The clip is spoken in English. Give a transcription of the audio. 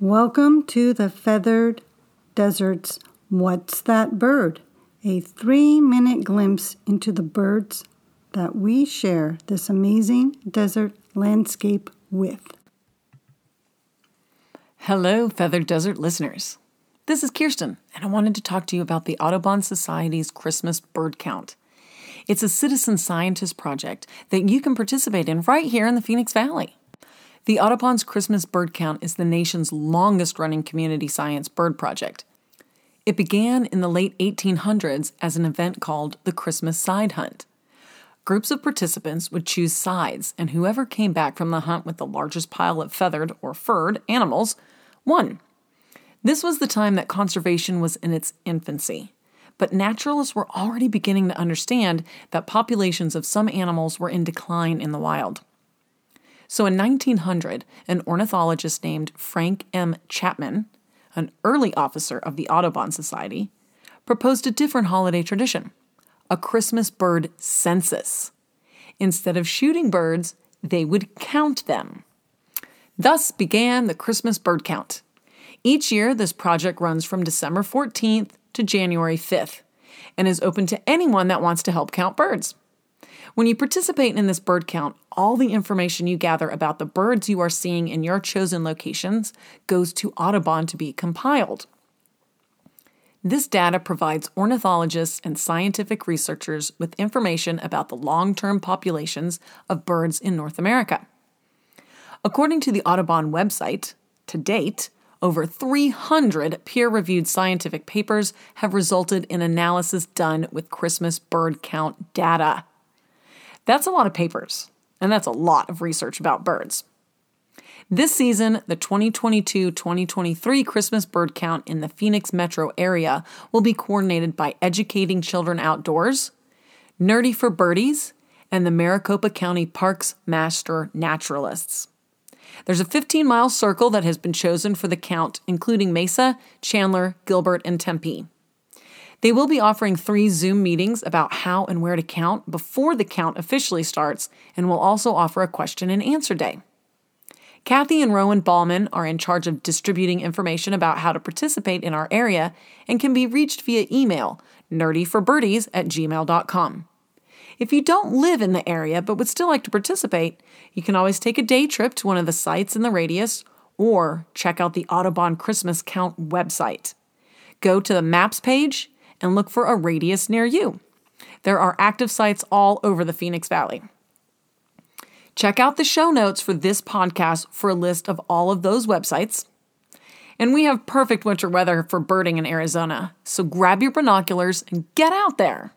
Welcome to the Feathered Desert's What's That Bird? A three minute glimpse into the birds that we share this amazing desert landscape with. Hello, Feathered Desert listeners. This is Kiersten, and I wanted to talk to you about the Audubon Society's Christmas bird count. It's a citizen scientist project that you can participate in right here in the Phoenix Valley. The Audubon's Christmas Bird Count is the nation's longest running community science bird project. It began in the late 1800s as an event called the Christmas Side Hunt. Groups of participants would choose sides, and whoever came back from the hunt with the largest pile of feathered or furred animals won. This was the time that conservation was in its infancy, but naturalists were already beginning to understand that populations of some animals were in decline in the wild. So in 1900, an ornithologist named Frank M. Chapman, an early officer of the Audubon Society, proposed a different holiday tradition a Christmas bird census. Instead of shooting birds, they would count them. Thus began the Christmas bird count. Each year, this project runs from December 14th to January 5th and is open to anyone that wants to help count birds. When you participate in this bird count, all the information you gather about the birds you are seeing in your chosen locations goes to Audubon to be compiled. This data provides ornithologists and scientific researchers with information about the long term populations of birds in North America. According to the Audubon website, to date, over 300 peer reviewed scientific papers have resulted in analysis done with Christmas bird count data. That's a lot of papers, and that's a lot of research about birds. This season, the 2022 2023 Christmas bird count in the Phoenix metro area will be coordinated by Educating Children Outdoors, Nerdy for Birdies, and the Maricopa County Parks Master Naturalists. There's a 15 mile circle that has been chosen for the count, including Mesa, Chandler, Gilbert, and Tempe. They will be offering three Zoom meetings about how and where to count before the count officially starts, and will also offer a question and answer day. Kathy and Rowyn Balman are in charge of distributing information about how to participate in our area and can be reached via email nerdyforbirdies at gmail.com. If you don't live in the area but would still like to participate, you can always take a day trip to one of the sites in the radius or check out the Audubon Christmas Count website. Go to the Maps page and look for a radius near you. There are active sites all over the Phoenix Valley. Check out the show notes for this podcast for a list of all of those websites. And we have perfect winter weather for birding in Arizona, so grab your binoculars and get out there.